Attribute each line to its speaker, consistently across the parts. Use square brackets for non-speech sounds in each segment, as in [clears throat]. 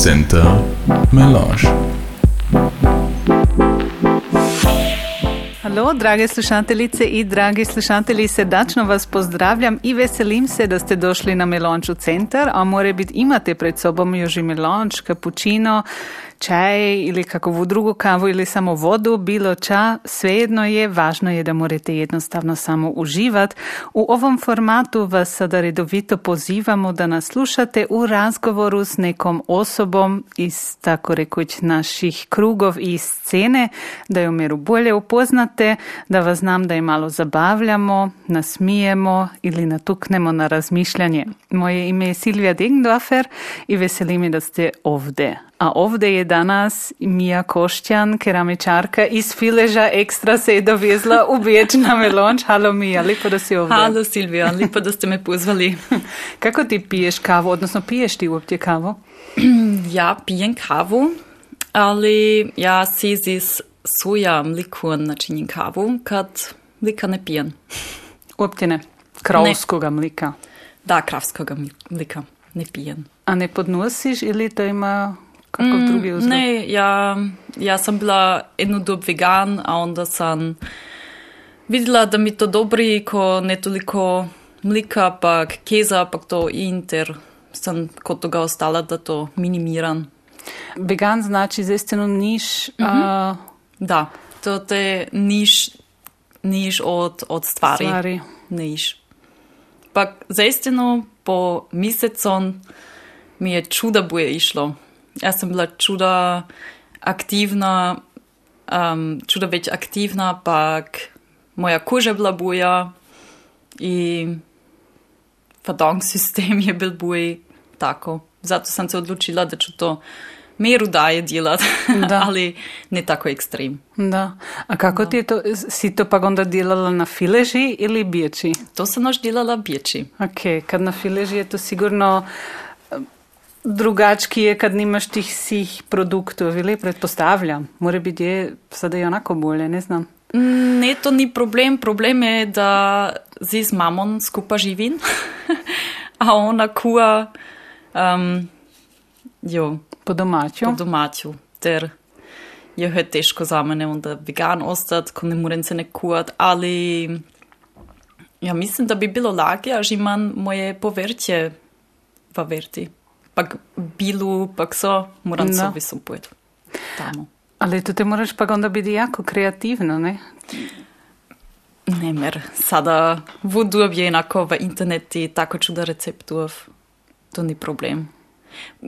Speaker 1: Center Melange.
Speaker 2: Halo, drage slušateljice in dragi slušatelji, srdačno vas pozdravljam in veselim se, da ste došli na Melonč v center. A more biti imate pred sobom jo že melonč, kapučino, čaj ili kakvu drugu kavu ili samo vodu, bilo ča, svejedno je, važno je da morate jednostavno samo uživati. U ovom formatu vas sada redovito pozivamo da nas slušate u razgovoru s nekom osobom iz tako rekuć naših krugov i scene, da ju meru bolje upoznate, da vas znam da je malo zabavljamo, nasmijemo ili natuknemo na razmišljanje. Moje ime je Silvija Degndorfer i veseli me da ste ovde. A ovdje je danas Mija Koštjan, keramičarka iz Fileža, ekstra se je dovezla u Beč na Melonč. Halo Mija, lijepo da si ovdje.
Speaker 3: Halo Silvija, lijepo da ste me pozvali.
Speaker 2: Kako ti piješ kavu, odnosno piješ ti uopće kavu?
Speaker 3: ja pijem kavu, ali ja si iz soja mliku načinim kavu, kad mlika ne pijem.
Speaker 2: Uopće ne? Kravskoga mlika?
Speaker 3: Da, kravskoga mlika ne pijem.
Speaker 2: A ne podnosiš ili to ima kako mm, drugi uzrok?
Speaker 3: Ne, ja, ja sam bila jednu dob vegan, a onda sam vidjela da mi to dobri, ko ne toliko mlika, pa keza, pa to inter, sam kod toga ostala da to minimiram.
Speaker 2: Vegan znači zaistinu niš... Mm -hmm. a...
Speaker 3: Da, to te niš, niš od, od stvari.
Speaker 2: stvari.
Speaker 3: Niš. Pa zaistinu po mesecom mi je čuda boje išlo. Ja sam bila čuda aktivna, um, čuda već aktivna, pak moja koža bila boja i fadong [laughs] sistem je bil boj tako. Zato sam se odlučila da ću to meru daje djelat, [laughs] ali ne tako ekstrem.
Speaker 2: Da. A kako da. ti je to, si to pa onda djelala na fileži ili biječi?
Speaker 3: To sam još djelala biječi.
Speaker 2: Ok, kad na fileži je to sigurno drugački je kad nimaš tih svih produktov, ili pretpostavljam. Mora biti je sada i onako bolje, ne znam.
Speaker 3: Ne, to ni problem. Problem je da z mamom skupaj živim, [laughs] a ona kuha um, jo,
Speaker 2: po domaču.
Speaker 3: Po domaču, ter je težko za mene, da vegan ostati, ko ne morem se ne kuhati, ali ja mislim, da bi bilo lažje, že imam moje povrtje v verti pak bilu, pak so, moram no. se vysupujeti tamo.
Speaker 2: Ali to te moraš pa onda biti jako kreativno, ne?
Speaker 3: Ne, mer, sada vodu je enako v interneti tako čuda receptov, to ni problem.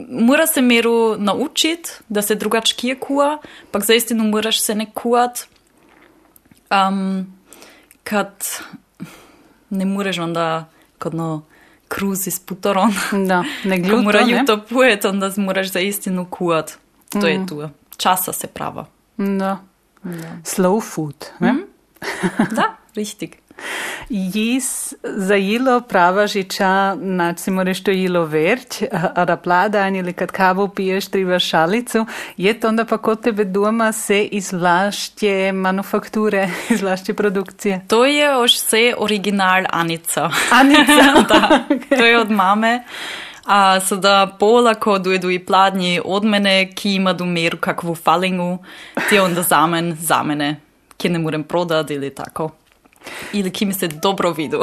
Speaker 3: Mora se meru naučiti, da se drugačije kuha, pak za istinu moraš se ne kuhat, um, kad ne moreš onda kodno kruzi s putorom.
Speaker 2: Da, ne [laughs] gluto,
Speaker 3: Ko morajo to pojeti, onda moraš za istinu kuhat. To mm. je tu. Časa se prava.
Speaker 2: Da. da. Slow food. Ne? Mm.
Speaker 3: da, richtig.
Speaker 2: Žiča, nač si moraš to jilo verč, a da pladanje ili kad kavu piješ treba šalicu, je to onda pa kod tebe doma se izvlašće manufakture, [laughs] izvlašće produkcije?
Speaker 3: To je još vse original Anica.
Speaker 2: Anica? [laughs]
Speaker 3: da, okay. to je od mame. A sada pola, ko dojedu i pladnji od mene, ki ima do meru kakvu falingu, ti onda za men, za mene, ki ne morem prodati ili tako. Ili ki mi se dobro vidu.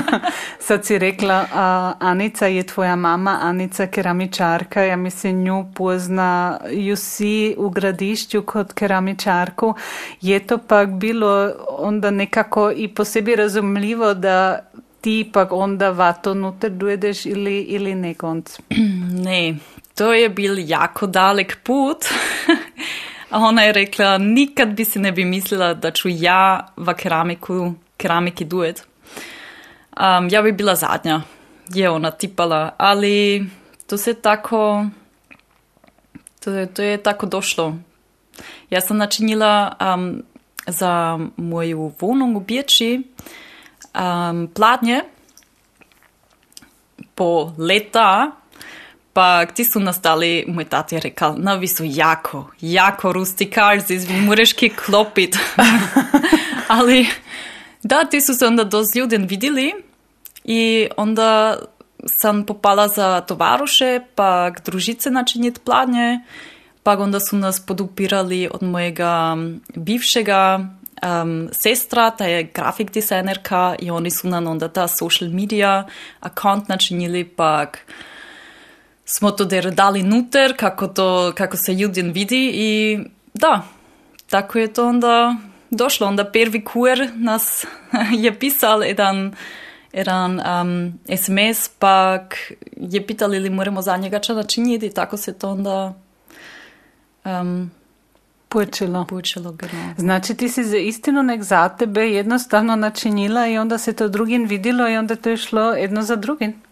Speaker 3: [laughs]
Speaker 2: Sad si rekla, a, Anica je tvoja mama, Anica keramičarka, ja mislim nju pozna ju si u gradišću kod keramičarku. Je to pak bilo onda nekako i po sebi razumljivo da ti pak onda vato nuter dojedeš ili, ili ne konc? [clears throat]
Speaker 3: Ne, to je bil jako dalek put. [laughs] Ona je rekla, nikad bi si ne bi mislila, da ću ja v keramiku, keramiki duet. Um, ja bi bila zadnja, je ona tipala, ali to se tako, to to je tako došlo. Ja sam načinila um, za moju wohnung u Birči um, pladnje po leta, Pa ti su nastali, moj tat je rekao, novi su jako, jako rustikalzi, moraš ki klopit. [laughs] Ali da, ti su se onda dosta ljudem vidjeli i onda sam popala za tovaruše, pak družice načiniti pladnje, pak onda su nas podupirali od mojega bivšega um, sestra, ta je grafik dizajnerka i oni su nam onda ta social media account načinili, pak smo to dali nuter, kako, to, kako se ljudjen vidi i da, tako je to onda došlo. Onda prvi kur nas [laughs] je pisal jedan jedan um, SMS, pak je pitali ili moramo za njega čo načiniti i tako se to onda um,
Speaker 2: Počelo.
Speaker 3: počelo. Genau.
Speaker 2: Znači ti si za istinu nek za tebe jednostavno načinila i onda se to drugim vidilo i onda to je šlo jedno za drugim.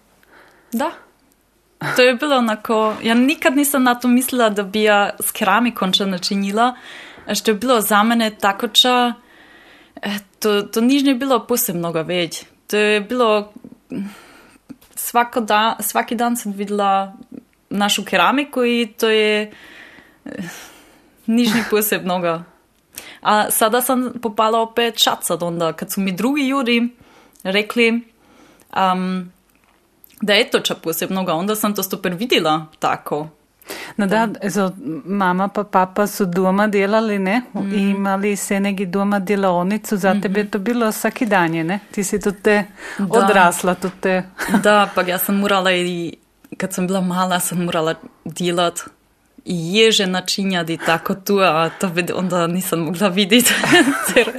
Speaker 3: Da. To je bilo onako, ja nikad nisam na to mislila da bi ja s keramikom čo načinila, što je bilo za mene tako ča, eh, to, to niž ne bilo posebnoga već. To je bilo, svako da, svaki dan sam videla našu keramiku i to je eh, niž ni posebnoga. A sada sam popala opet šacat onda, kad su mi drugi ljudi rekli um, da je to ča posebnoga, onda sam to super videla tako.
Speaker 2: No da, so, mama pa papa su doma delali, ne? Mm. I imali se neki doma delavnico, za mm -hmm. tebe je to bilo vsaki dan, ne? Ti si tudi
Speaker 3: Da.
Speaker 2: odrasla, tudi.
Speaker 3: Da, pa ja sam morala i, kad sam bila mala, sam morala delat i ježe načinjati tako tu, a to vid- onda nisam mogla vidjeti. [laughs] Ker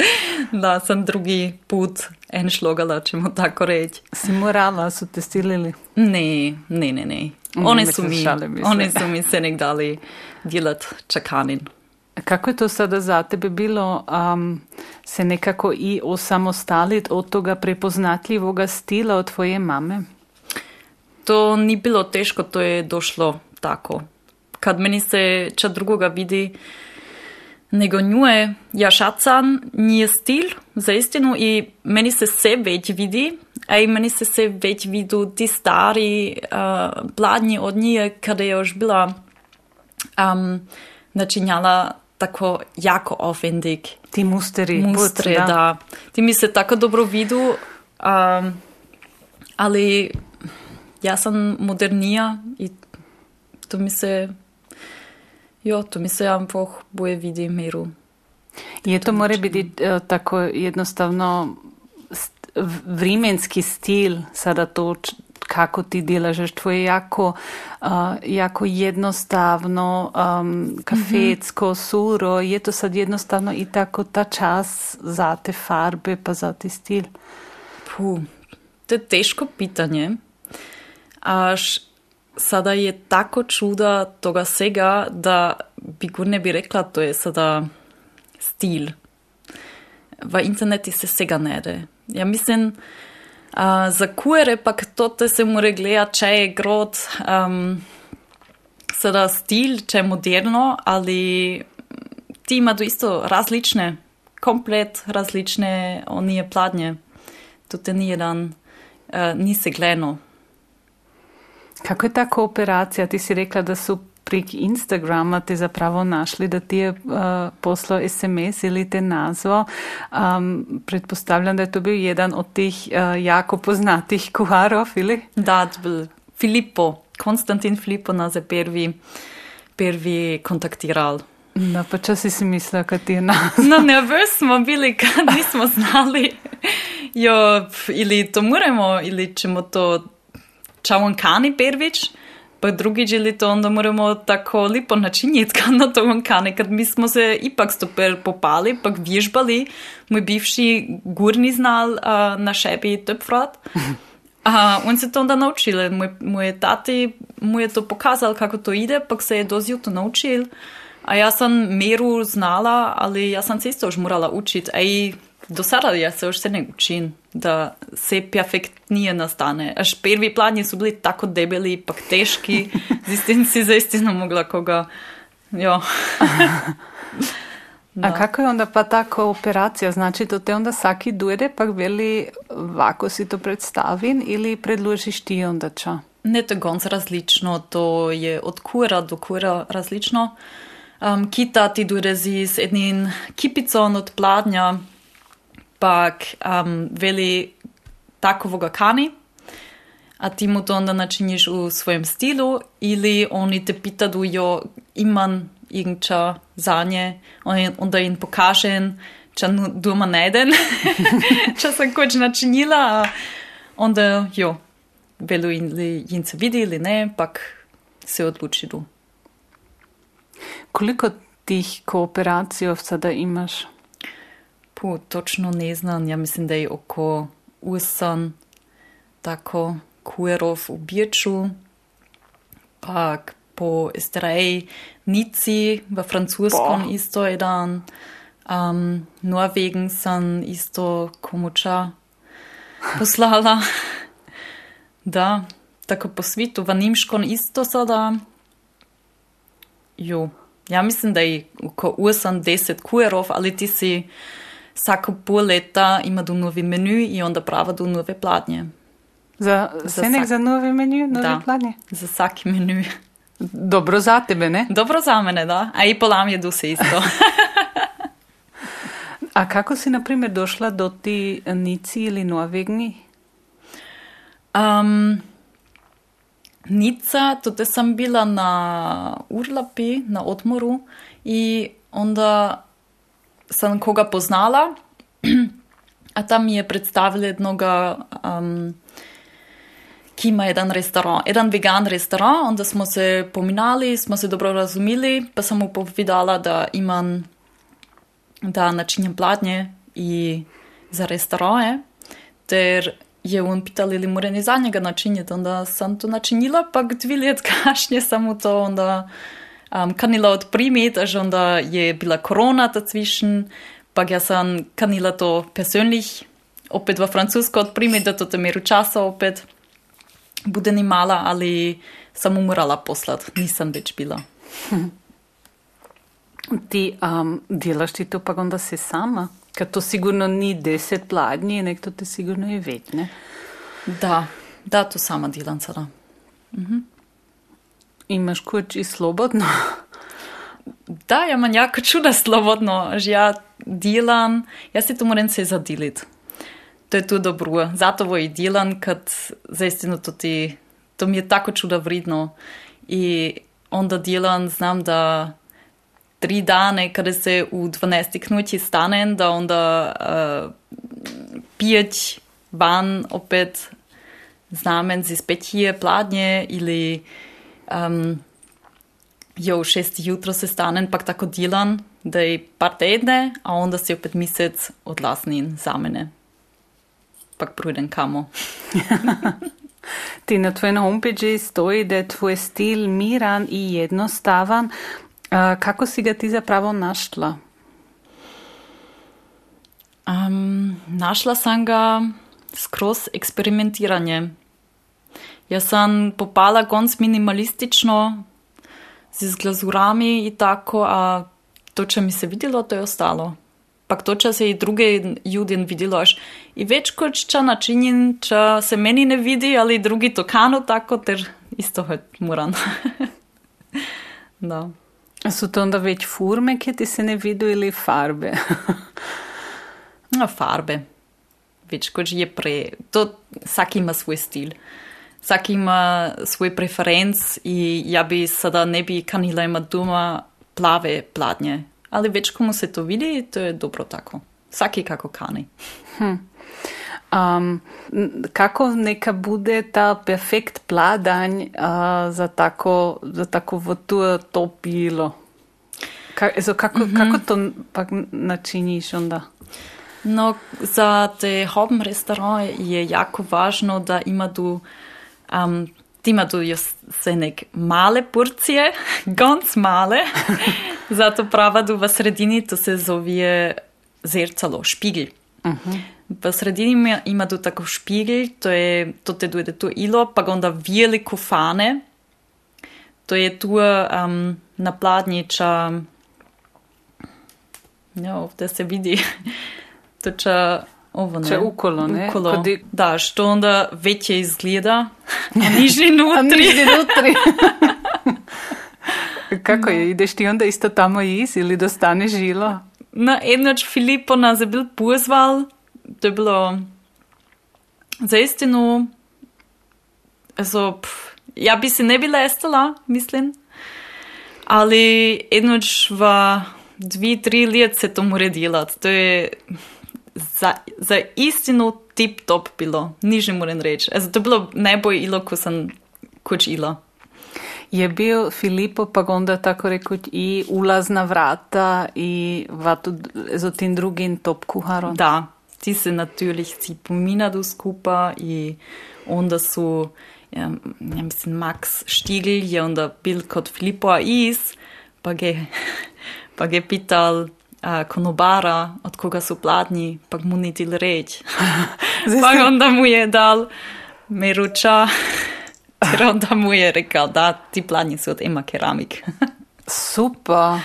Speaker 3: da sam drugi put en šlogala, ćemo tako reći.
Speaker 2: Si morala, su te stilili.
Speaker 3: Ne, ne, ne, ne.
Speaker 2: Ne,
Speaker 3: Oni
Speaker 2: mislim,
Speaker 3: su mi, oni su mi se nek dali delat čakanin.
Speaker 2: Kako je to sada za tebe bilo um, se nekako i osamostaliti od toga prepoznatljivoga stila od tvoje mame?
Speaker 3: To ni bilo teško, to je došlo tako. Kad meni se ča drugoga vidi nego njuje, ja šacan, nije stil za istinu i meni se se već vidi, a i meni se se već vidu ti stari uh, pladnji od nje kada je još bila um, načinjala tako jako aufwendig
Speaker 2: Ti musteri.
Speaker 3: mustre,
Speaker 2: put,
Speaker 3: da. Ti mi se tako dobro vidu, um, ali ja sam modernija i to mi se, jo, to mi se einfach boje vidi miru.
Speaker 2: Je to more biti eh, tako jednostavno v- vremenski stil, sada to kako ti delaš, to je jako, uh, jako jednostavno, um, kafecko, suro, je to sad jednostavno i tako ta čas za te farbe pa za ti stil.
Speaker 3: Puh, to je teško pitanje. Až sada je tako čuda toga svega, da bi gur ne bi rekla, to je sada stil. V interneti se vsega nede. Ja mislim, a, za kuere pak to se mora gledati, če je grot um, sada stil, če je moderno, ali ti ima do isto različne, komplet različne onije pladnje. Te ni jedan, uh, ni se gleno.
Speaker 2: Kako je ta kooperacija? Ti si rekla, da su prek Instagrama te zapravo našli, da ti je uh, poslao SMS ili te nazvao. Um, pretpostavljam da je to bio jedan od tih uh, jako poznatih kuharov, ili?
Speaker 3: Da, bil Filippo, Konstantin Filippo nas je prvi, prvi kontaktiral.
Speaker 2: Da, pa čas si mislila, kad ti je nazvao.
Speaker 3: No, nervös smo bili, kad nismo znali, jo, ili to moramo, ili ćemo to čavonkani prvič, pa drugič ili to onda moramo tako lipo načiniti [laughs] kad na to vonkane, kad mi smo se ipak super popali, pak vježbali, moj bivši gurni znal a, na šebi töpfrat. A on se to onda naučil, moj, moj tati mu je to pokazal kako to ide, pak se je dozju to naučil. A ja sam meru znala, ali ja sam se isto još morala učiti. Do sada ja se još se ne učim, da se perfektnije nastane. Až prvi pladnji su bili tako debeli, pak teški, [laughs] z istin si za istinu mogla koga, jo. [laughs]
Speaker 2: A kako je onda pa ta kooperacija? Znači, to te onda svaki dojde, pak veli, ovako si to predstavim ili predložiš ti onda ča?
Speaker 3: Ne, to je gonc različno, to je od kura do kura različno. Um, kita ti durezi z jednim kipicom od pladnja, pak um, veli takovoga kani, a ti mu to onda načiniš u svojem stilu ili oni te pitaju jo imam irgendča za nje, onda im pokažem če doma najdem, [laughs] če sem koč načinila, onda jo, velu in se vidi ili ne, pak se odločili.
Speaker 2: Koliko tih kooperacij sada imaš?
Speaker 3: Pu, točno ne znam, ja mislim da je oko usan tako kuerov v Birču, pak po Estreji, Nici, v francuskom Boah. isto jedan, um, Norwegen san isto komuča poslala. [laughs] da, tako po svitu, v Nimškon isto sada. Jo, ja mislim da je oko 80 kuerov, ali ti si vsako pol leta ima do novi menu in onda prava do nove pladnje.
Speaker 2: Za, za senek za novi menu, nove
Speaker 3: da,
Speaker 2: pladnje?
Speaker 3: Za vsaki menu.
Speaker 2: Dobro za tebe, ne?
Speaker 3: Dobro za mene, da. A i polam jedu se isto. [laughs]
Speaker 2: A kako si, na primer, došla do ti Nici ili Norvegni?
Speaker 3: Um, Nica, tudi sem bila na urlapi, na odmoru in onda sem koga poznala, [clears throat] a tam mi je predstavila jednoga, um, ki ima jedan restoran, jedan vegan restoran, onda smo se pominali, smo se dobro razumeli, pa sem mu povedala, da imam, da načinjam pladnje i za restorane, ter je on pital, ali mora ne za njega načinjati, onda sem to načinila, pa dve let [laughs] kasnije sem mu to onda um, kanila odprimiti, že onda je bila korona dazwischen, pa ja sem kanila to persönlich opet v francosko odprimiti, da to te meru časa opet bude ni mala, ali sem mu morala poslati, nisem več bila. [laughs]
Speaker 2: Ti um, delaš ti to pa onda si sama? Ker to sigurno ni deset pladnji, nek to te sigurno je več, ne?
Speaker 3: Da, da, to sama delam sada. Mhm.
Speaker 2: Imaš kući slobodno?
Speaker 3: Da, ja imam jako čuda slobodno, že ja delam, ja si to moram se zadiliti. To je tu dobro, zato ovo i delam, kad zaistinu to ti, to mi je tako čuda vridno. I onda delam, znam da tri dane, kada se u 12 knući stanem, da onda uh, pijeć van opet znamen z izpetije pladnje ili um, jo u šest jutro se stanem, pak tako delam, da je par tedne, a onda se opet mesec odlasnim za mene. Pak prudem kamo. [laughs]
Speaker 2: Ti na tvojem homepage stoji da je tvoj stil miran i jednostavan. Kako si ga ti zapravo našla?
Speaker 3: Um, našla sam ga skroz eksperimentiranje. Jaz sem popala konc minimalistično, z glazurami in tako, a to, če mi se videlo, to je ostalo. Pa to, če se i druge ljudje videlo, in več kot če načinim, če se meni ne vidi, ali drugi to kano tako, ter isto je moran. [laughs] da.
Speaker 2: So to onda več forme, ki ti se ne vidijo, ali farbe? [laughs]
Speaker 3: no, farbe. Več kot je prej. To vsak ima svoj stil. Vsak ima svoj preferenc in ja bi sada ne bi kanila imati doma plave pladnje. Ali več komu se to vidi, to je dobro tako. Vsaki kako kani. Hm.
Speaker 2: Um, kako neka bude ta perfekt pladanj uh, za tako, za tako v to topilo? Ka, ezo, kako, mm -hmm. kako to pak načiniš onda?
Speaker 3: No, za te hobby restaurante je jako važno da ima tu um, ti ima tu se nek male porcije, [laughs] ganz male. [laughs] Zato prava tu v sredini to se zove zrcalo, špigel. Uh -huh. V sredini ima tu tako špigel, to je to te dojde tu ilo, pa onda veliko fane. To je tu um, na pladniča, ja, ovdje se vidi, [laughs] to če ovo ne.
Speaker 2: Če ukolo, ne?
Speaker 3: Ukolo. Kodi... Da, što onda veće izgleda, a [laughs] niži nutri. a
Speaker 2: niži nutri. [laughs] Kako je, ideš ti onda isto tamo iz ili dostane žilo?
Speaker 3: Na enoč Filipo nas je bil pozval, to je bilo za istinu Also, pff, ja bi si ne bi lestala, mislim. Ali enoč v dve, tri let se to mora delati. To je za, za istino tip top bilo, nič ne morem reči. Also, to je bilo najbolj ilo, ko sem koč ilo.
Speaker 2: Je bil Filipo pa onda tako rekoč i ulazna vrata i vatu za tim drugim top kuharom?
Speaker 3: Da, ti se natürlich si pominadu skupa i onda su, ja, ja mislim, Max Stigl je onda bil kod Filipo is, pa ge, [laughs] pa ge pital konobara, od koga su pladnji, pa mu ni til reč. [laughs] pa onda mu je dal meruča. [laughs] Ker onda mu je rekel, da ti plani su od Ema keramik. [laughs]
Speaker 2: Super.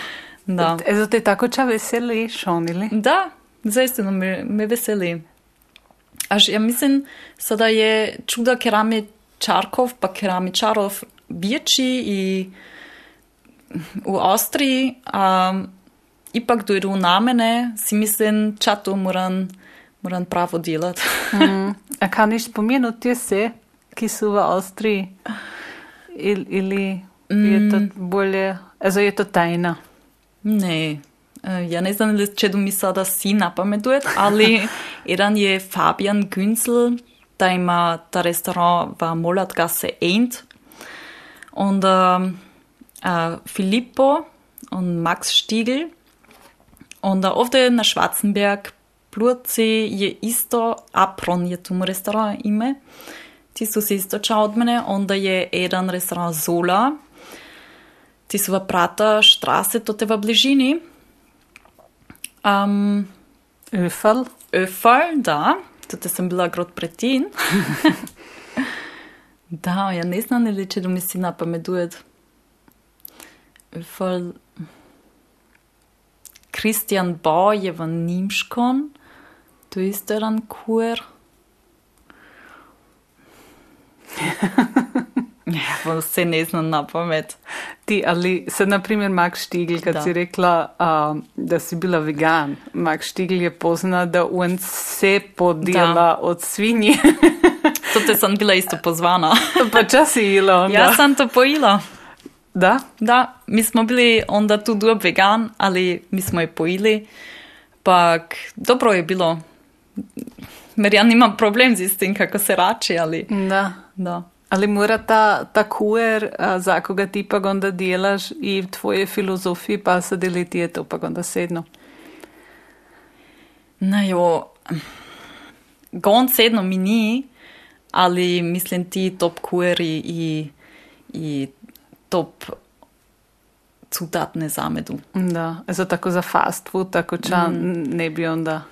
Speaker 3: Da.
Speaker 2: Ezo te tako ča veseli, šonili?
Speaker 3: Da, zaistino me, me veseli. Až ja mislim, sada je čuda keramičarkov pa keramičarov večji i u Austriji, a ipak dojdu na mene, si mislim, ča to moram, moram pravo delati.
Speaker 2: mm. A kaniš spomenuti se, ki so v Avstriji? Il, ili je to bolje, ezo je to tajna?
Speaker 3: Ne, eh, ja ne znam, če do mi sada si napametuje, ali [laughs] jedan je Fabian Günzel, da ima ta restoran v Molatgasse 1. Onda uh, Filippo und Max Stiegel. Onda ovdje na Schwarzenberg Plurci je isto Apron je tomu restoran ime. Ti su se isto ča od mene. Onda je jedan restoran Zola. Ti su v Prata štrase, to te v bližini. Um,
Speaker 2: Öfel?
Speaker 3: Öfal, da. Tudi sem bila grot pretin. [laughs] da, ja ne znam, ali če mi si napametuje. Christian Ba je v Nimškon, to je isto jedan kuer. [laughs] ja, vse ne znam na pamet.
Speaker 2: Ti, ali se, na primer, Max Stigl, kad
Speaker 3: Da.
Speaker 2: si rekla, um, da si bila vegan, Max Stigl je pozna, da on se podela
Speaker 3: Da.
Speaker 2: od svinje,
Speaker 3: Zato [laughs] sem bila isto pozvana.
Speaker 2: pa časi jela onda.
Speaker 3: Ja sam to pojila.
Speaker 2: Da?
Speaker 3: Da, mi smo bili onda tu dob vegan, ali mi smo je pojili. Pak dobro je bilo. Mer ja nimam problem z tim kako se rači, ali
Speaker 2: Da.
Speaker 3: da.
Speaker 2: Ali mora ta, ta kuer, za koga ti pa onda delaš i tvoje filozofiji pa se deliti je to pa onda sedno.
Speaker 3: No jo, gon sedno mi ni, ali mislim ti top kueri i, i top cutatne zamedu.
Speaker 2: Da, za tako za fast food, tako ča
Speaker 3: Mm.
Speaker 2: ne bi onda...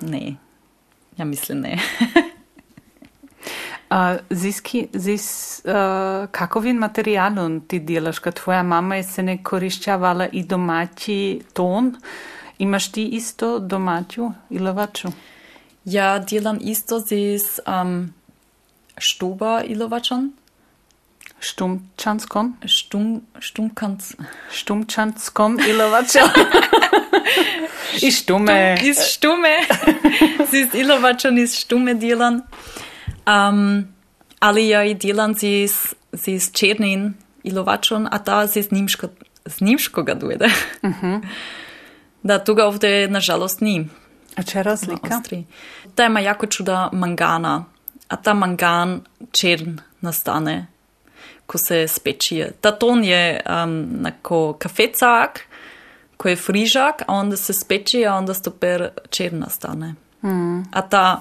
Speaker 3: Ne, ja mislim ne. [laughs]
Speaker 2: A, ziski, zis, uh, kakovim materijalom ti delaš, kad tvoja mama je se ne koriščavala i domaći ton, imaš ti isto domaću ilovaču?
Speaker 3: ja delam isto z um, štuba ilovačan,
Speaker 2: Štumčanskom?
Speaker 3: štum, štumkanc.
Speaker 2: Štumčanskom ilovačom? I [laughs] štume.
Speaker 3: Iz štume. z ilovačan iz štume [laughs] delan. Um, ali ja i delan z, z černin ilovačan, a ta z nimško, z nimškoga dojde. Uh [laughs] -huh. Da, toga ovdje nažalost ni.
Speaker 2: A če razlika?
Speaker 3: Ta ima jako čuda mangana, a ta mangan črn nastane, ko se spečije. Ta ton je um, neko kafecak, ko je frižak, a onda se speči, a onda stoper črn nastane. Mm. A ta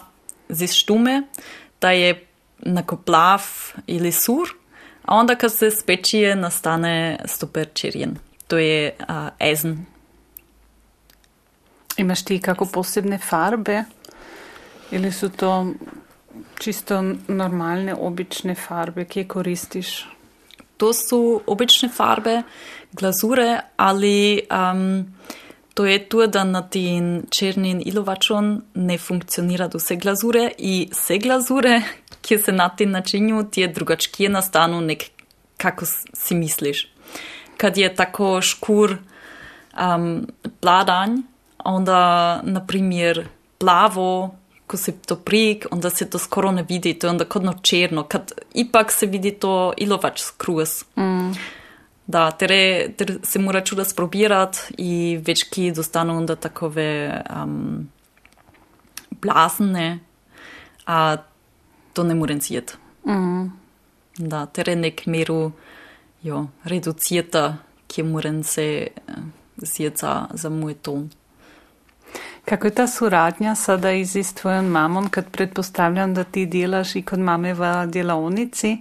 Speaker 3: z štume, ta je neko plav ili sur, a onda kad se spečije, nastane stoper čirjen. To je uh, ezen.
Speaker 2: Imaš ti kako posebne farbe? Ili su to čisto normalne, obične farbe, kje koristiš?
Speaker 3: To su obične farbe, glazure, ali um, to je to, da na tim črnim ilovačom ne funkcionira vse glazure i vse glazure, [laughs] ki se na tem načinju, ti je drugačije nastanu nek kako si misliš. Kad je tako škur um, pladanj, onda, na primjer, plavo, ko se to prik, onda se to skoro ne vidi, to je onda kodno černo, kad ipak se vidi to ilovač skruz. Mm. Da, tere, tere se mora čuda sprobirat i već ki dostanu onda takove um, blasne, a to ne moram sjet. Mm. Da, tere nek meru jo, reducirta, ki moram se sjet za, za moj ton.
Speaker 2: Kako je ta suradnja sada i s tvojom mamom, kad pretpostavljam da ti delaš i kod mame v delavnici,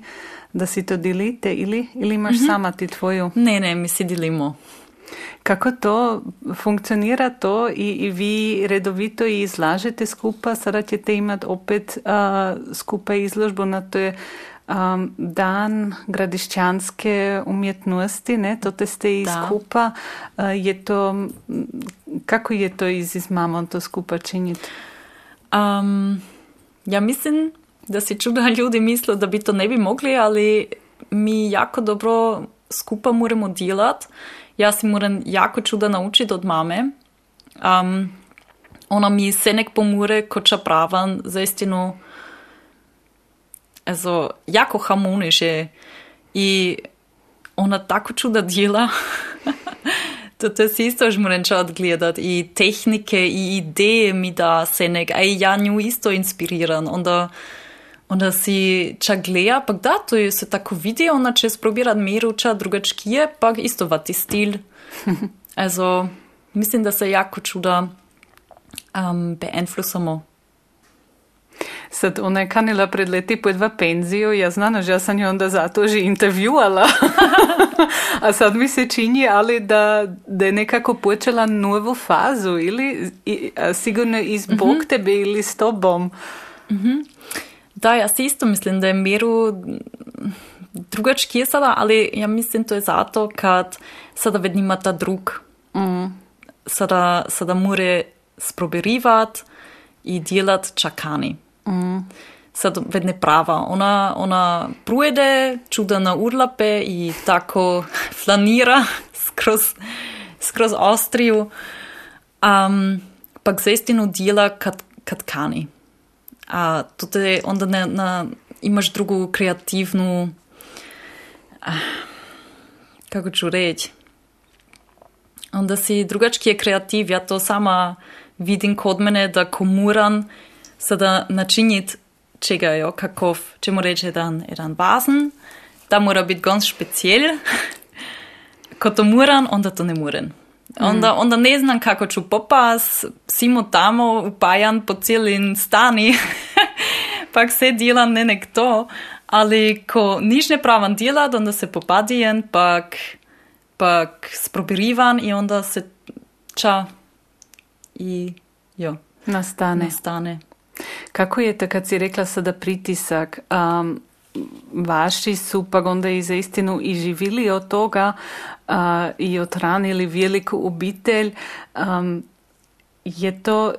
Speaker 2: da si to delite ili, ili imaš mm -hmm. sama ti tvoju?
Speaker 3: Ne, ne, mi si delimo.
Speaker 2: Kako to funkcionira to i, i vi redovito izlažete skupa, sada ćete imati opet uh, skupa izložbu na to je um, dan gradiščanske umjetnosti, ne, to te ste i da. skupa, uh, je to Kako je to i s mamom to skupa činiti?
Speaker 3: Um, ja mislim da si čuda ljudi misle da bi to ne bi mogli, ali mi jako dobro skupa moramo delati. Ja si moram jako čuda naučiti od mame. Um, ona mi se nek pomure ko čapravan za istinu also, jako harmoniše i ona tako čuda dela. [laughs] To, to si isto už moram čas gledati i tehnike i ideje mi da se nek, a ja nju isto inspiriran. Onda, onda si čak gleda, pa da, to je se tako vidi, ona će sprobirat miruča drugačkije, pa isto vati stil. [laughs] also, mislim da se jako čuda um, beeinflusamo.
Speaker 2: Sad ona je kanila pred leti pojď v penziju, ja znano, že ja sam ju onda zato že intervjuala. [laughs] A sad mi se čini, ali da, da je nekako počela novu fazu ili i, sigurno i zbog mm -hmm. tebe ili s tobom.
Speaker 3: Mm -hmm. Da, ja si isto mislim da je miru drugački sada, ali ja mislim to je zato kad sada već nima ta drug. Mm. Sada, sada more sproberivat i djelat čakani. Mm. Сад вед не права. Она, она пруеде, чуда на урлапе и тако [laughs] фланира скроз, скроз острију. Um, пак зестину дела кат, кани. А тоте е, онда не, на, имаш другу креативну... А, како ću reći, onda si drugački je kreativ, ja to sama vidim kod mene da komuran sada načiniti čega jo, kakov, če mu reče jedan, jedan bazen, da mora biti ganz special. [laughs] Ko to moram, onda to ne morem. Onda, mm. onda ne znam kako ću popas, simo tamo upajan po cijelin stani, [laughs] pak se djelam ne nek to, ali ko niš ne pravan djelat, onda se popadijen, pak, pak sprobirivan i onda se ča i jo.
Speaker 2: Nastane.
Speaker 3: Nastane.
Speaker 2: Kako je to kad si rekla sada pritisak? Um, vaši su pa onda i za istinu i živili od toga uh, i otranili veliku obitelj. Um, je to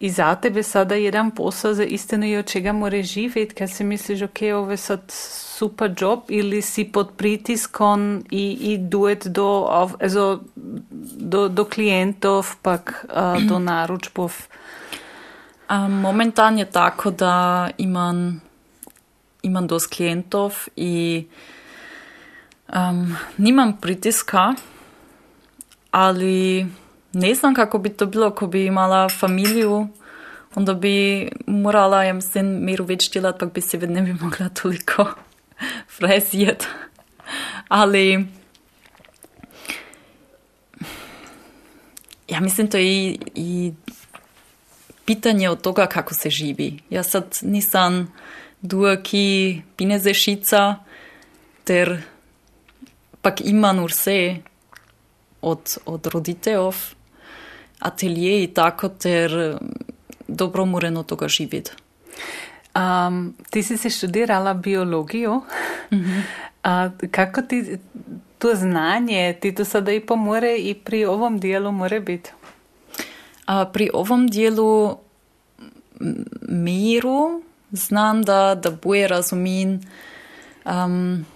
Speaker 2: i za tebe sada jedan posao za istinu i od čega more živjeti kad si misliš ok, ovo je sad super job ili si pod pritiskom i, i duet do, also, do, do klijentov pak uh, do naručbov?
Speaker 3: Um, momentan je tako, da imam, imam dosti klientov in um, nimam pritiska, ali ne znam, kako bi to bilo, ko bi imala familijo. Onda bi morala, ja mislim, miru več delati, pa bi se ne bi mogla toliko [laughs] frezijeti. Ali ja mislim, to je i, i pitanje od toga kako se živi. Ja sad nisam duaki pinezešica, ter pak imam vse od, od roditev, atelje i tako, ter dobro moram od toga živeti.
Speaker 2: Um, ti si se študirala biologijo. Mm -hmm. A, kako ti to znanje, ti to sada i pomore i pri ovom dijelu more biti?
Speaker 3: Pri ovom dijelu miru znam da, da boje razumin um,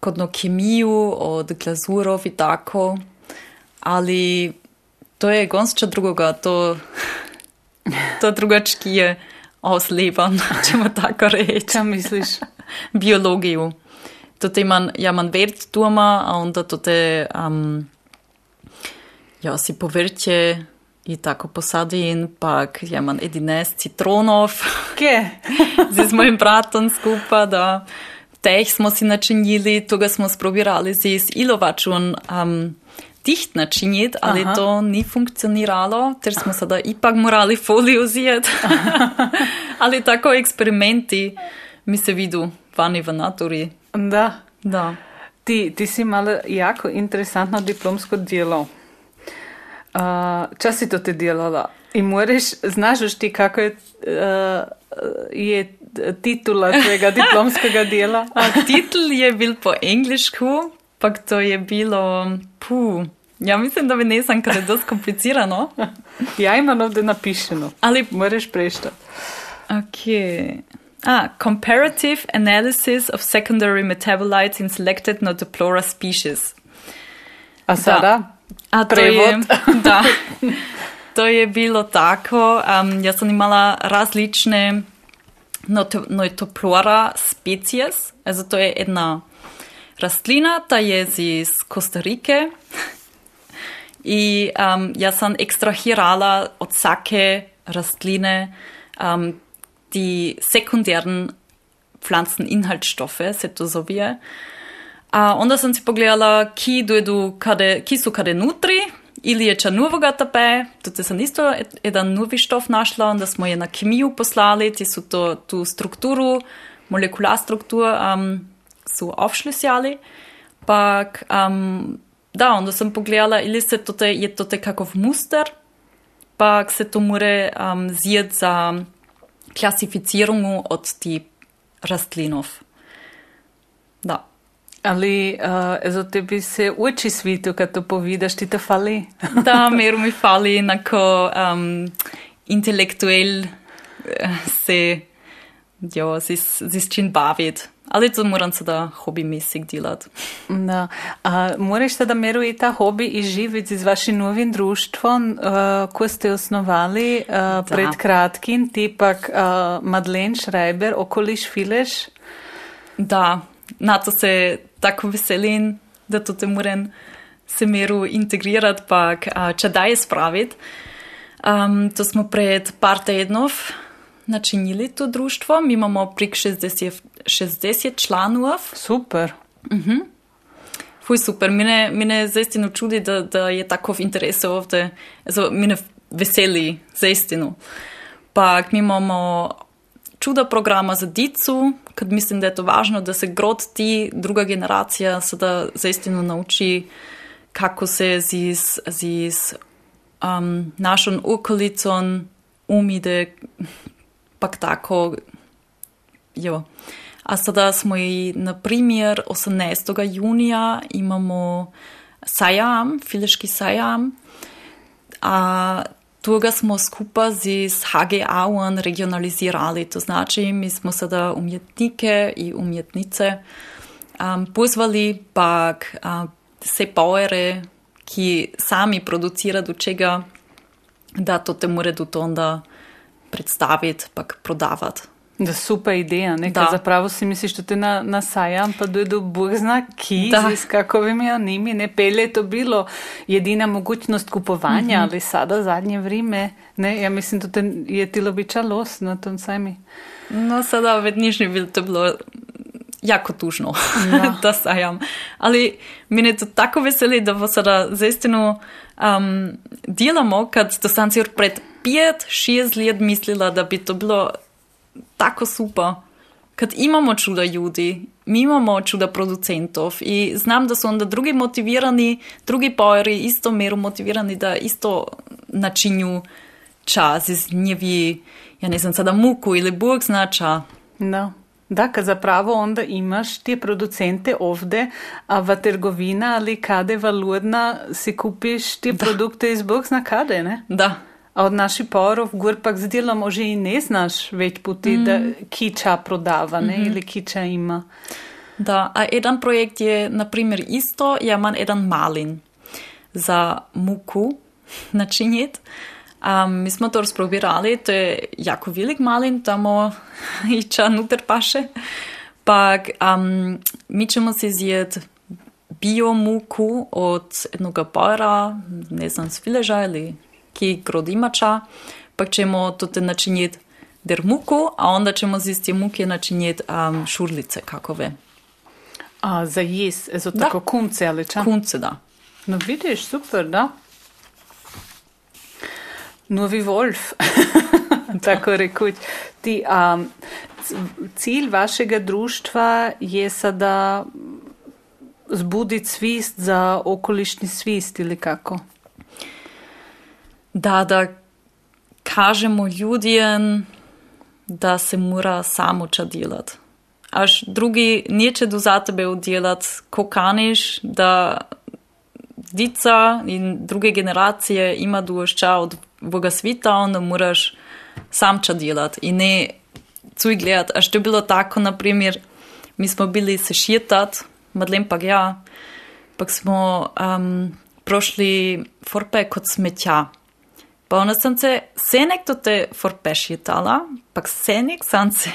Speaker 3: kodno kemiju od glazurov i tako, ali to je gonšča drugoga, to, to drugački je. ausleben, [laughs] ćemo tako reći.
Speaker 2: Šta misliš? [laughs]
Speaker 3: Biologiju. To te man, ja man vert doma, a onda to te, um, ja si povrće i tako posadim, pak ja man 11 citronov.
Speaker 2: Kje? [laughs]
Speaker 3: z mojim bratom skupa, da teh smo si načinili, toga smo sprobirali z ilovačun um, dicht načiniti, ali
Speaker 2: Aha.
Speaker 3: to ni funkcioniralo, ter smo sada ipak morali foliju zjeti. [laughs] ali tako eksperimenti mi se vidu vani v naturi.
Speaker 2: Da.
Speaker 3: Da.
Speaker 2: Ti, ti si imala jako interesantno diplomsko delo. Uh, čas si to te delala? In moraš, znaš už ti, kako je, uh, je titula tvojega diplomskega dela? [laughs]
Speaker 3: A titel je bil po anglišku, pak to je bilo, puh, ja mislim, da bi nisem, ker je dosti komplicirano. [laughs]
Speaker 2: Ja, imam ovdje napišeno.
Speaker 3: Ali
Speaker 2: Moraš preštati.
Speaker 3: Okay. Ah, comparative analysis of secondary metabolites in selected Notoplora species.
Speaker 2: A sada?
Speaker 3: A to
Speaker 2: Prevod.
Speaker 3: je, [laughs] da, to je bilo tako. Um, jaz sem imala različne Noto- Notoplora species. Also to je ena rastlina, ta je iz Kostarike. [laughs] I um, jaz sem ekstrahirala od vsake rastline um, die sekundären Pflanzeninhaltsstoffe, se to zove. A onda sam si pogledala, ki, dojedu kade, ki su kade nutri, ili je ča novoga tape, to sam isto ed- jedan novi štof našla, onda smo je na kemiju poslali, ti su to, tu strukturu, molekular struktur um, su aufschlüsjali, pak um, da, onda sam pogledala, ili se to je to kakov muster, pak se to more um, zjet za klasificirungu od ti rastlinov.
Speaker 2: Ali uh, za tebi se uči svitu, kad to povidaš, ti te fali? [laughs]
Speaker 3: Da, mer mi fali enako um, intelektuell eh, se jo, z, z čim baviti. Ali to moram sada hobimesik delati.
Speaker 2: Da. A moraš sada meru i ta hobi i živiti z vašim novim društvom, uh, ko ste osnovali uh, pred kratkim, tipak uh, Madeleine Schreiber, okoliš fileš?
Speaker 3: Da, na to se tako veselim, da to te moram se meru integrirati, pa če daje spraviti. Um, to smo pred par tednov načinili to društvo. Mi imamo prek 60, 60 članov.
Speaker 2: Super.
Speaker 3: Fuj super, mene, mene zaistinu čudi, da, da je tako v interesu ovdje, also, mene veseli zaistinu. Pa mi imamo čuda programa za dicu, kad mislim da je to važno, da se grod ti druga generacija sada zaistinu nauči kako se z, z um, našom okolicom umide, pak tako, jo. A sada smo i, na primjer, 18. junija imamo sajam, fileški sajam, a toga smo skupa z HGA-om regionalizirali. To znači, mi smo sada umjetnike i umjetnice um, pozvali, pak uh, se bauere, ki sami producira do čega, da to te more to onda predstaviti, pak prodavati.
Speaker 2: Da super ideja, ne?
Speaker 3: Da.
Speaker 2: Kad zapravo si misliš, da te na, na sajam pa dojdu Bog zna ki
Speaker 3: Da.
Speaker 2: z kakovimi animi, ne pelje je to bilo jedina mogućnost kupovanja, ali sada zadnje vrime, ne, ja mislim, da je tilo bića los na tom sajmi.
Speaker 3: No, sada v dnešni bil to bilo jako tužno,
Speaker 2: Ja. [laughs]
Speaker 3: da sajam. Ali mene to tako veseli, da bo sada zaistinu um, delamo, kad to sam si pred pet, šest let mislila, da bi to bilo tako super. Kad imamo čuda ljudi, mi imamo čuda producentov i znam da su onda drugi motivirani, drugi pojeri isto meru motivirani da isto načinju čas iz njevi, ja ne znam sada muku ili bog znača.
Speaker 2: Da. Da, kad zapravo onda imaš te producente ovde, a v trgovina ali kade valudna si kupiš te produkte iz Bog zna kade, ne?
Speaker 3: Da,
Speaker 2: A od naših porov gor pak z delom že i ne znaš več puti, mm. da kiča prodava, ne, mm -hmm. ili kiča ima.
Speaker 3: da. A jedan projekt je, na primjer, isto, ja imam jedan malin za muku [laughs] načiniti. Um, mi smo to razprobirali, to je jako velik malin, tamo [laughs] iča nuter paše. Pak um, mi ćemo si zjeti biomuku od jednoga bora, ne znam, s fileža ili ki grodimača, pak ćemo to te načiniti der muku, a onda ćemo z iste muke načiniti um, šurlice kakove.
Speaker 2: A za jes, ezo tako kunce ali ča?
Speaker 3: Kunce, da.
Speaker 2: No vidiš, super, da. Novi Wolf, [laughs] tako rekuć. Ti, um, cilj vašega društva je sada zbuditi svist za okolišni svist ili kako?
Speaker 3: Da, da kažemo ljudem, da se mora samo ča delati. Až drugi neće do za tebe udjelat, ko kaniš, da dica in druge generacije ima dušča od Boga svita, onda moraš sam ča delat i ne cuj gledat. A što je bilo tako, na primjer, mi smo bili se šetat, Madlen pa ja, pak smo um, prošli forpe kod smetja. Pa onda sam se senek do te forpe šetala, pak senek sam se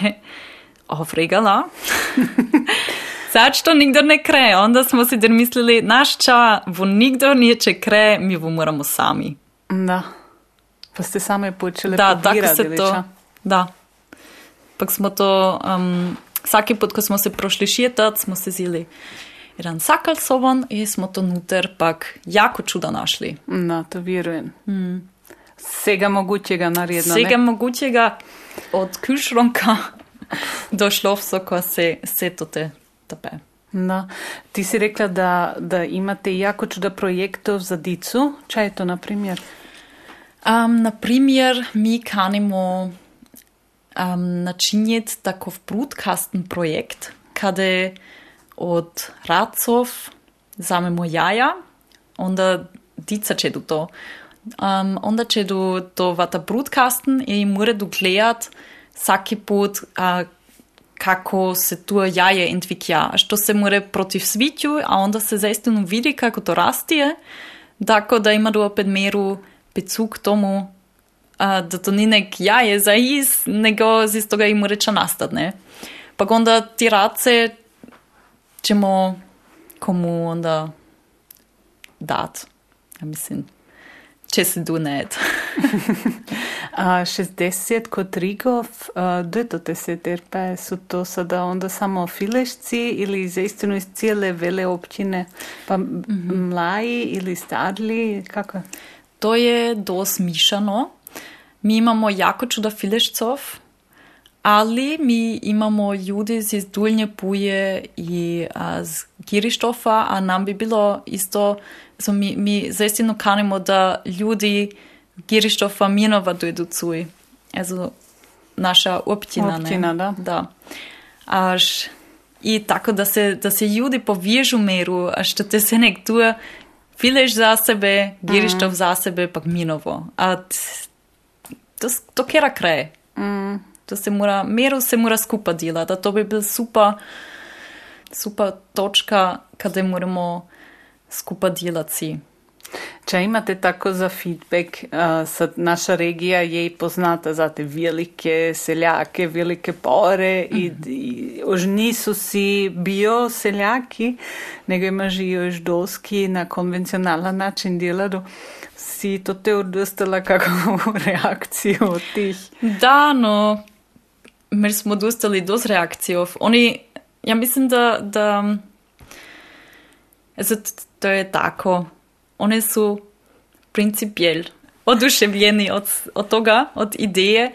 Speaker 3: [laughs] ofregala. [laughs] Sad što nikdo ne kre, onda smo si der mislili, naš ča, vo nikdo neće kre, mi vo moramo sami.
Speaker 2: Da. Pa ste same počeli
Speaker 3: Da, tako se to,
Speaker 2: ča?
Speaker 3: da. Pak smo to, um, vsaki put, ko smo se prošli šetat, smo se zili jedan sakal soban i smo to nuter pak jako čuda našli.
Speaker 2: Da, to vjerujem. Vsega mogućega naredno,
Speaker 3: Vsega
Speaker 2: ne?
Speaker 3: mogućega od kušronka [laughs] do šlovsoka se, se to te tape.
Speaker 2: Da. Ti si rekla da, da imate jako čuda projektov za dicu. Čaj je to, na primjer?
Speaker 3: Um, na primjer, mi kanimo um, načiniti takov broadcasten projekt, kada od racov zamemo jaja, onda dica će do to. Um, onda će do to vata broadcasten i mora do gledat vsaki put, uh, kako se tu jaje entwickja, a što se mora protiv svitju, a onda se zaistinu vidi kako to rastije, tako da ima do opet meru bezug tomu, a, da to ni nek jaje za iz, nego z toga i mora nastat, ne. Pa onda ti race ćemo komu onda dat. Ja mislim, če se do net. [laughs]
Speaker 2: A 60 kod Rigov, to te STRP? Su to sada onda samo filešci ili zaistinu iz cijele vele općine? Pa mlaji ili starli? Kako?
Speaker 3: To je dost mišano. Mi imamo jako čuda filešcov, ali mi imamo ljudi iz Dulnje Puje i a, z Girištofa, a nam bi bilo isto, so mi, mi zaistinu kanimo da ljudi Girištofa Minova dojdu cuj. Also, naša općina,
Speaker 2: Općina,
Speaker 3: ne?
Speaker 2: da.
Speaker 3: Da. Až, I tako da se, da se ljudi povežu meru, a što te se nek tu fileš za sebe, Girištov za sebe, pak Minovo. A to, to kera kraje.
Speaker 2: Mm.
Speaker 3: To se mora, meru se mora skupa delati, a to bi bil super, super točka, kada moramo skupa delati.
Speaker 2: Če imate tako za feedback, uh, sad naša regija je poznata za te velike seljake, velike pore i, i už nisu si bio seljaki, nego imaš i još doski na konvencionalan način deladu. Si to te odostala kakvu [laughs] reakciju od tih?
Speaker 3: Da, no, mi smo dostali dost reakcijov. Oni, ja mislim da, da also, t- to je tako. Oni su principiell oduševljeni od, od toga, od ideje,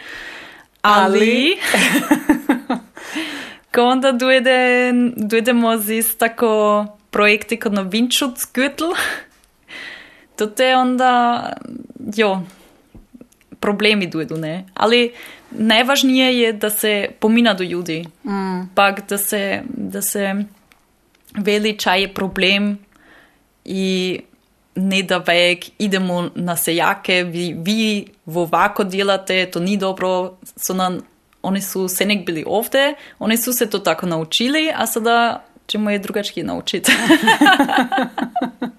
Speaker 3: ali, ko onda dojde, dojdemo z tako projekti kot Novinčut Gürtel, to te onda, jo, problemi dojdu, ne. Ali najvažnije je, da se pomina do ljudi. Mm. Pak, da se, da se veli, čaj je problem i ne da vek, idemo na sejake, vi, vi v ovako delate, to ni dobro, so nam, oni su se nek bili ovde, oni su se to tako naučili, a sada ćemo je drugačije naučiti. [laughs]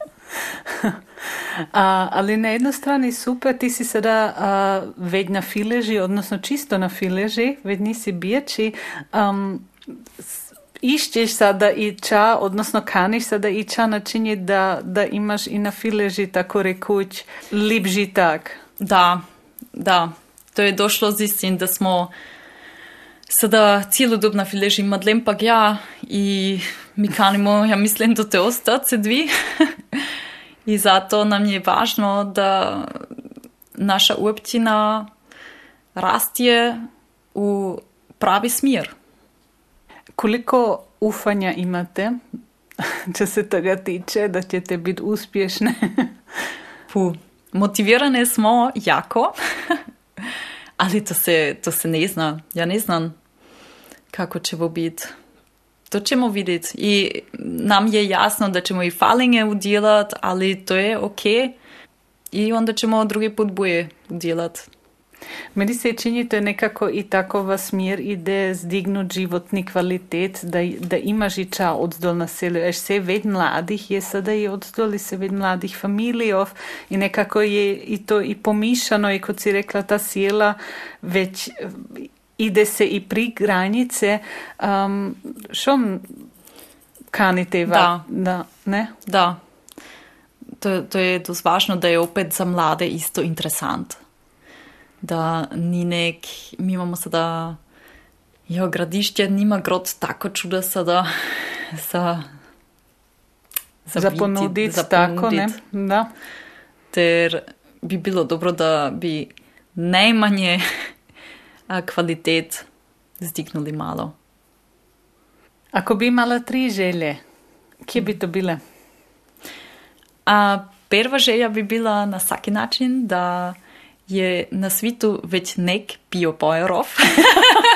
Speaker 2: A, ali na jednoj strani super, ti si sada a, veď na fileži, odnosno čisto na fileži, veď nisi biječi. Um, išćeš sada i ča, odnosno kaniš sada i ča načiniti da, da imaš i na fileži tako rekuć lipži tak.
Speaker 3: Da, da. To je došlo z istim, da smo sada cijelu dob na fileži madlem pa ja i mi kanimo, ja mislim, da te ostati dvi. [laughs] I zato nam je važno da naša općina rastje u pravi smjer.
Speaker 2: Koliko ufanja imate, [laughs] če se tega tiče, da ćete biti uspješne?
Speaker 3: Puh, motivirane smo jako, [laughs] ali to se, to se ne zna. Ja ne znam kako će bo biti. To ćemo vidjeti. I nam je jasno da ćemo i falinge udjelat, ali to je ok. I onda ćemo drugi put boje udjelat.
Speaker 2: Meni se čini, to je nekako i takova smjer ide zdignut životni kvalitet, da, da imaš i ča odzdol na selu. Eš se ved mladih je sada i odzdoli se ved mladih familijov i nekako je i to i pomišano i kod si rekla ta sjela već ide se i pri granice. Um, šom kanite?
Speaker 3: Da.
Speaker 2: da ne?
Speaker 3: Da. To, to je dosti važno, da je opet za mlade isto interesant. Da ni nek, mi imamo sada, jo, gradišče nima grot tako čuda sada [laughs] za,
Speaker 2: Za
Speaker 3: biti,
Speaker 2: ponuditi
Speaker 3: za
Speaker 2: tako, ne? Da.
Speaker 3: Ter bi bilo dobro, da bi najmanje kvalitet zdignuli malo.
Speaker 2: Ako bi imala tri želje, kje bi to bile?
Speaker 3: A prva želja bi bila na vsaki način, da je na svitu već nek biopojerov,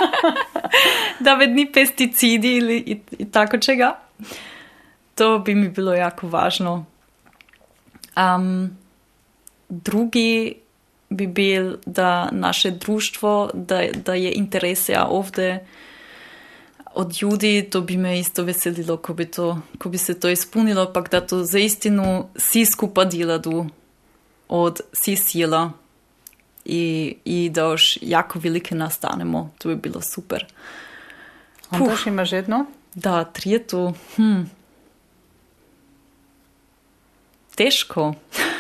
Speaker 3: [laughs] da već ni pesticidi ili i, i tako čega. To bi mi bilo jako važno. Um, drugi bi bil, da naše društvo, da, da je interesija ovdje od ljudi, to bi me isto veselilo, ko bi, to, ko bi se to izpolnilo, pa da to za istinu vsi skupaj deladu od vsi sila i, i da još jako velike nastanemo, to bi bilo super.
Speaker 2: Onda još imaš jedno?
Speaker 3: Da, trije tu, hm. Teško. [laughs]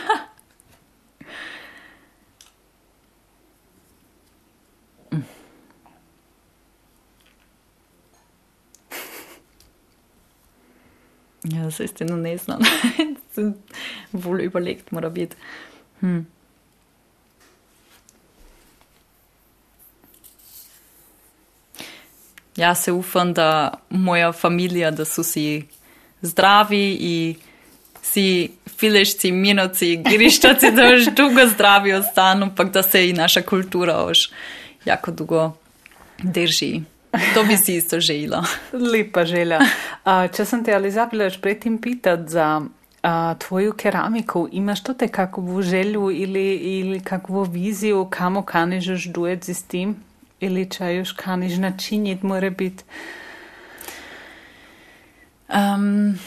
Speaker 3: Ja, das ist ja noch nicht noch. [laughs] Wohl überlegt, mora biti. Hm. Ja se ufam, da moja familija, da so si zdravi i si filešci, minoci, griščaci, da još dugo zdravi ostanu, pa da se i naša kultura još jako dugo drži. To bi si isto željela.
Speaker 2: Lepa želja. Če sem te ali zapela još predtem pitati za a, tvoju keramiku, imaš to te kakvu želju ili, ili kakvu viziju kamo kaniš još duet s tim? Ili če još kaniš načiniti, mora biti
Speaker 3: Um,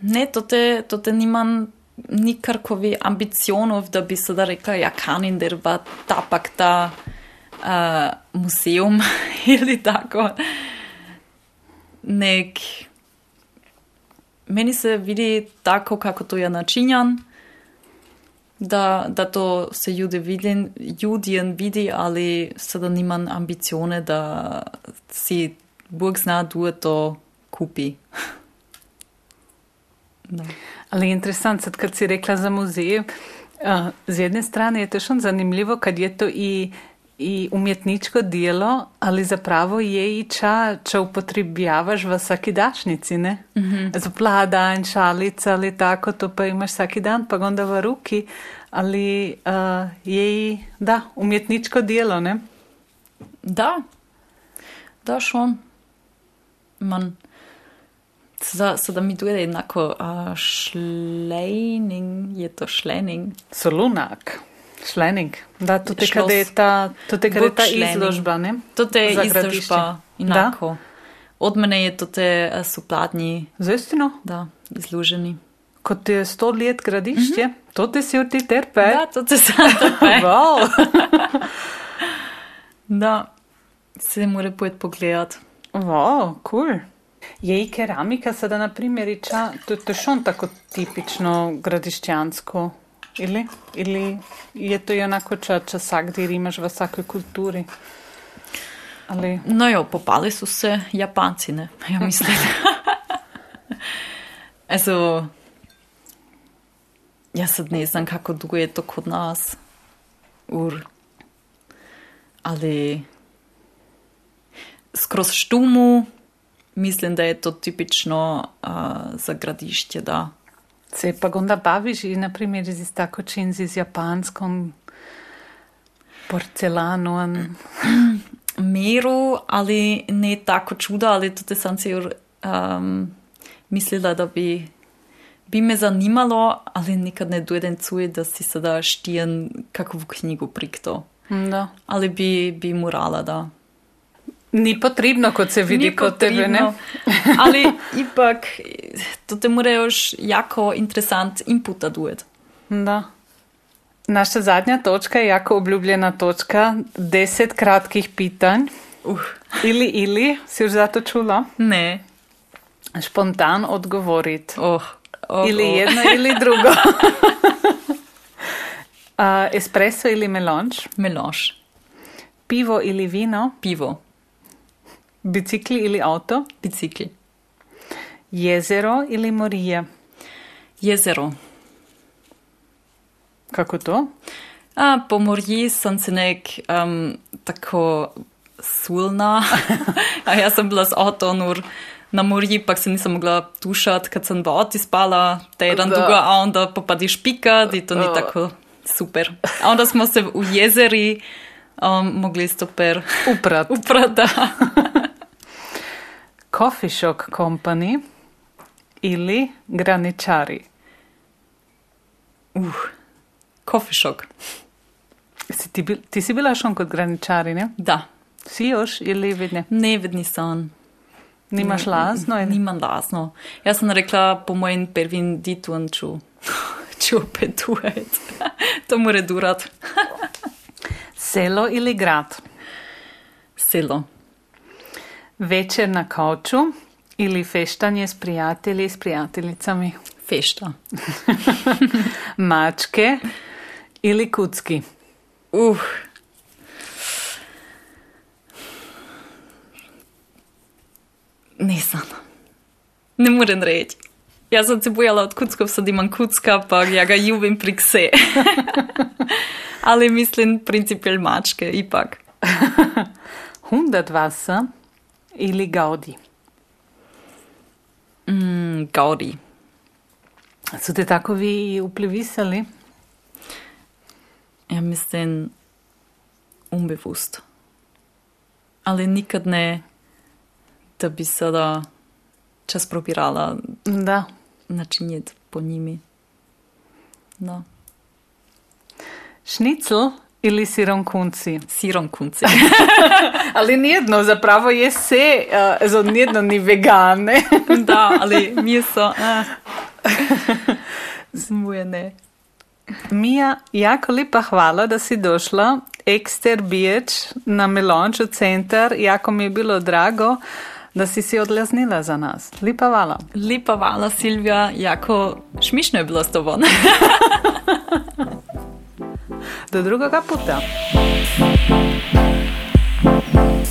Speaker 3: ne, to te, to te nimam nikarkovi ambicionov, da bi sada rekla, ja kanim derba tapak ta uh, museum ili tako. Nek, meni se vidi tako, kako to je načinjan, da, da to se ljudi vidi, ljudjen vidi, ali sada nimam ambicione, da si Bog zna, da to kupi. [laughs] Da.
Speaker 2: Ali interesant, sad kad si rekla za muzej, uh, z jedne strane je to še zanimljivo, kad je to i, i umjetničko djelo, ali zapravo je i ča, ča upotrebljavaš v vsakidašnjici, ne? Mm -hmm. Zapladan, šalica ali tako, to pa imaš svaki dan, pa onda v ruki, ali uh, je i, da, umjetničko djelo, ne?
Speaker 3: Da, da schon. Man, sada, sada mi tu je jednako a, šlejning, je to šlejning.
Speaker 2: Solunak. Šlening. Da,
Speaker 3: Šlos.
Speaker 2: kada je ta, te kada je ta izložba, ne?
Speaker 3: Te
Speaker 2: Za
Speaker 3: izložba,
Speaker 2: gradišče.
Speaker 3: inako. Od mene je te a, su platni,
Speaker 2: Zaistino?
Speaker 3: da, izloženi.
Speaker 2: kot je sto let gradišče, mm -hmm. to te si ti terpe.
Speaker 3: Da, to te sam trpe.
Speaker 2: Wow.
Speaker 3: Da, se mora pojeti pogledat.
Speaker 2: wow, cool. Je i keramika sada, na primjer, i ča, to, to je šon tako tipično gradišćansko, ili? Ili je to i onako ča, ča sagdir imaš v svakoj kulturi? Ali,
Speaker 3: No jo, popali su se Japanci, ne? [laughs] Ja mislim. [laughs] also, ja sad ne znam kako dugo je to kod nas. Ur. Ali, skroz štumu, mislim da je to tipično uh, za gradišće, da.
Speaker 2: Se pa onda baviš i, na primjer, iz tako činzi z japanskom porcelanom? [clears throat]
Speaker 3: Meru, ali ne tako čuda, ali tudi sam si um, mislila, da bi, bi me zanimalo, ali nikad ne dojdem cuje, da si sada štijem kakvu knjigu prik to.
Speaker 2: Da.
Speaker 3: Ali bi, bi morala, da.
Speaker 2: Ni potrebno, kot se vidi
Speaker 3: Ni
Speaker 2: kod tebe, ne?
Speaker 3: Ali ipak, to te mora još jako interesant inputa duet.
Speaker 2: Da. Naša zadnja točka je jako obljubljena točka. Deset kratkih pitanj.
Speaker 3: Uh,
Speaker 2: Ili, ili, si už za to čula?
Speaker 3: ne.
Speaker 2: Spontan odgovoriti.
Speaker 3: Oh, oh,
Speaker 2: Ili
Speaker 3: oh.
Speaker 2: jedno ili [laughs] drugo. A, espresso ili melonč,
Speaker 3: Melange.
Speaker 2: pivo ili vino,
Speaker 3: Pivo.
Speaker 2: Bicikli ili avto,
Speaker 3: Bicikli.
Speaker 2: jezero ili morije.
Speaker 3: Jezero.
Speaker 2: Kako to?
Speaker 3: A, po morji sem se nek um, tako sulna. [laughs] A ja sem bila z avtom ur na morji, pa se nisem mogla tušati, kad sem v avtu spala, teden
Speaker 2: Da.
Speaker 3: dolgo, a onda popadiš pikat in to ni tako super. A onda smo se v jezeri um, mogli stoper
Speaker 2: Uprat. [laughs]
Speaker 3: uprata.
Speaker 2: Coffee Shock Company ili graničari.
Speaker 3: Uh, coffee shop.
Speaker 2: Si ti, bil, ti si bila šon kot graničari, ne?
Speaker 3: Da,
Speaker 2: Si još ili vidne?
Speaker 3: ne vedni sam.
Speaker 2: Nimaš lazno? in-
Speaker 3: Nimam lasno. Jaz sem rekla, po mojem prvim ditun ču, ču [laughs] opetujet. [laughs] to mora durat. [laughs]
Speaker 2: Selo ili grad?
Speaker 3: Selo.
Speaker 2: Večer na kauču ili feštanje s prijatelji, s prijateljicami?
Speaker 3: Fešta. [laughs]
Speaker 2: Mačke ili kucki?
Speaker 3: Uh. Nisam. Ne morem reći. Ja sam se bojala od kuckov, sad imam kucka, pa ja ga ljubim pri kse. [laughs] Ali mislim principel mačke, ipak.
Speaker 2: Hundertwasser ili Gaudi?
Speaker 3: Mm, Gaudi.
Speaker 2: Su te takovi uplivisali?
Speaker 3: Ja mislim unbewusst. Ali nikad ne, da bi sada čas probirala
Speaker 2: Da.
Speaker 3: načinjeti po njimi. No,
Speaker 2: Šnicl ili sironkunci?
Speaker 3: sirom kunci. [laughs]
Speaker 2: Ali nijedno, zapravo je se, uh, za nijedno ni vegane. [laughs]
Speaker 3: da, ali meso, eh. [laughs] Zmuje ne.
Speaker 2: Mija, jako lepa hvala, da si došla. Ekster Biječ na Melonču centar. Jako mi je bilo drago, da si si odlaznila za nas. Lepa hvala.
Speaker 3: Lepa hvala, Silvija, jako šmišno je bilo s tobom.
Speaker 2: do druga puta.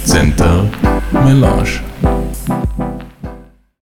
Speaker 1: Center Melange.